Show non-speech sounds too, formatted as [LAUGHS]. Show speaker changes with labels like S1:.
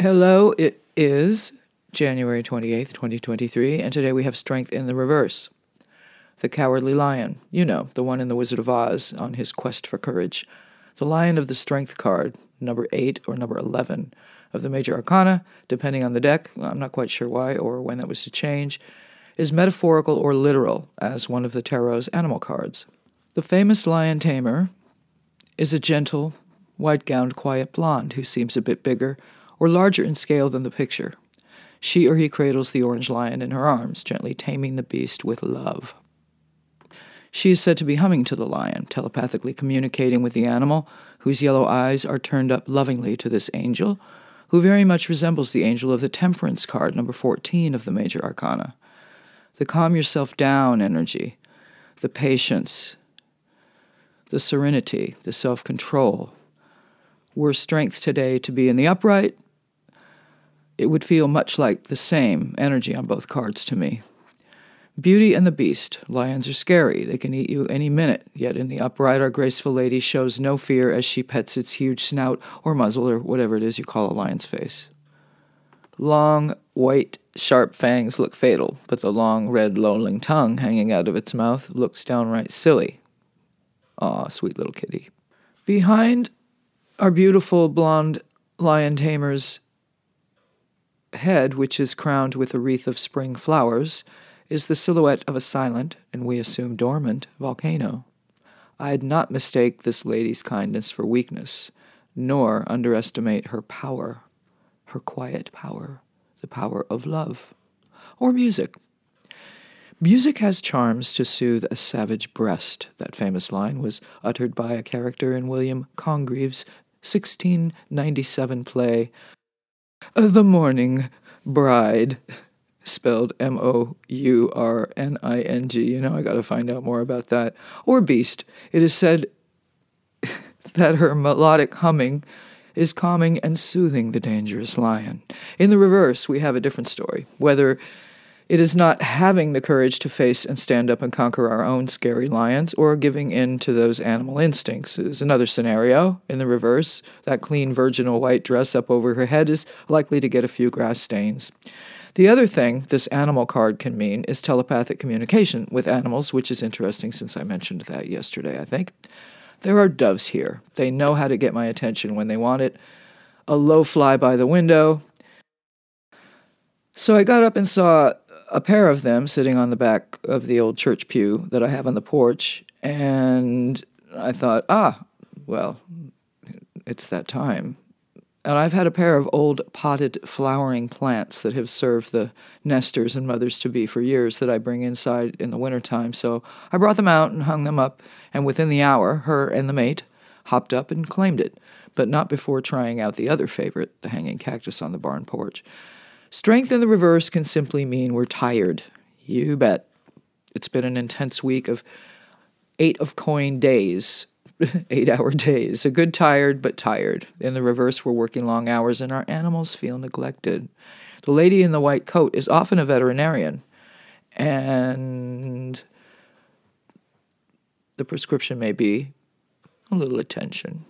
S1: Hello, it is January 28th, 2023, and today we have strength in the reverse. The Cowardly Lion, you know, the one in The Wizard of Oz on his quest for courage. The Lion of the Strength card, number 8 or number 11 of the Major Arcana, depending on the deck, I'm not quite sure why or when that was to change, is metaphorical or literal as one of the Tarot's animal cards. The famous lion tamer is a gentle, white gowned, quiet blonde who seems a bit bigger or larger in scale than the picture. She or he cradles the orange lion in her arms, gently taming the beast with love. She is said to be humming to the lion, telepathically communicating with the animal, whose yellow eyes are turned up lovingly to this angel, who very much resembles the angel of the Temperance card, number 14 of the Major Arcana. The calm yourself down energy, the patience, the serenity, the self control. Were strength today to be in the upright, it would feel much like the same energy on both cards to me. Beauty and the Beast. Lions are scary. They can eat you any minute, yet in the upright, our graceful lady shows no fear as she pets its huge snout or muzzle or whatever it is you call a lion's face. Long, white, sharp fangs look fatal, but the long, red, lolling tongue hanging out of its mouth looks downright silly. Aw, sweet little kitty. Behind our beautiful blonde lion tamer's head, which is crowned with a wreath of spring flowers, is the silhouette of a silent, and we assume dormant, volcano. I'd not mistake this lady's kindness for weakness, nor underestimate her power, her quiet power, the power of love, or music. Music has charms to soothe a savage breast. That famous line was uttered by a character in William Congreve's 1697 play, the Mourning Bride, spelled M O U R N I N G. You know, I gotta find out more about that. Or Beast. It is said [LAUGHS] that her melodic humming is calming and soothing the dangerous lion. In the reverse, we have a different story. Whether it is not having the courage to face and stand up and conquer our own scary lions or giving in to those animal instincts is another scenario. In the reverse, that clean virginal white dress up over her head is likely to get a few grass stains. The other thing this animal card can mean is telepathic communication with animals, which is interesting since I mentioned that yesterday, I think. There are doves here. They know how to get my attention when they want it. A low fly by the window. So I got up and saw a pair of them sitting on the back of the old church pew that I have on the porch, and I thought, ah, well, it's that time. And I've had a pair of old potted flowering plants that have served the nesters and mothers to be for years that I bring inside in the wintertime. So I brought them out and hung them up, and within the hour, her and the mate hopped up and claimed it, but not before trying out the other favorite, the hanging cactus on the barn porch. Strength in the reverse can simply mean we're tired. You bet. It's been an intense week of eight of coin days, [LAUGHS] eight hour days. A good tired, but tired. In the reverse, we're working long hours and our animals feel neglected. The lady in the white coat is often a veterinarian, and the prescription may be a little attention.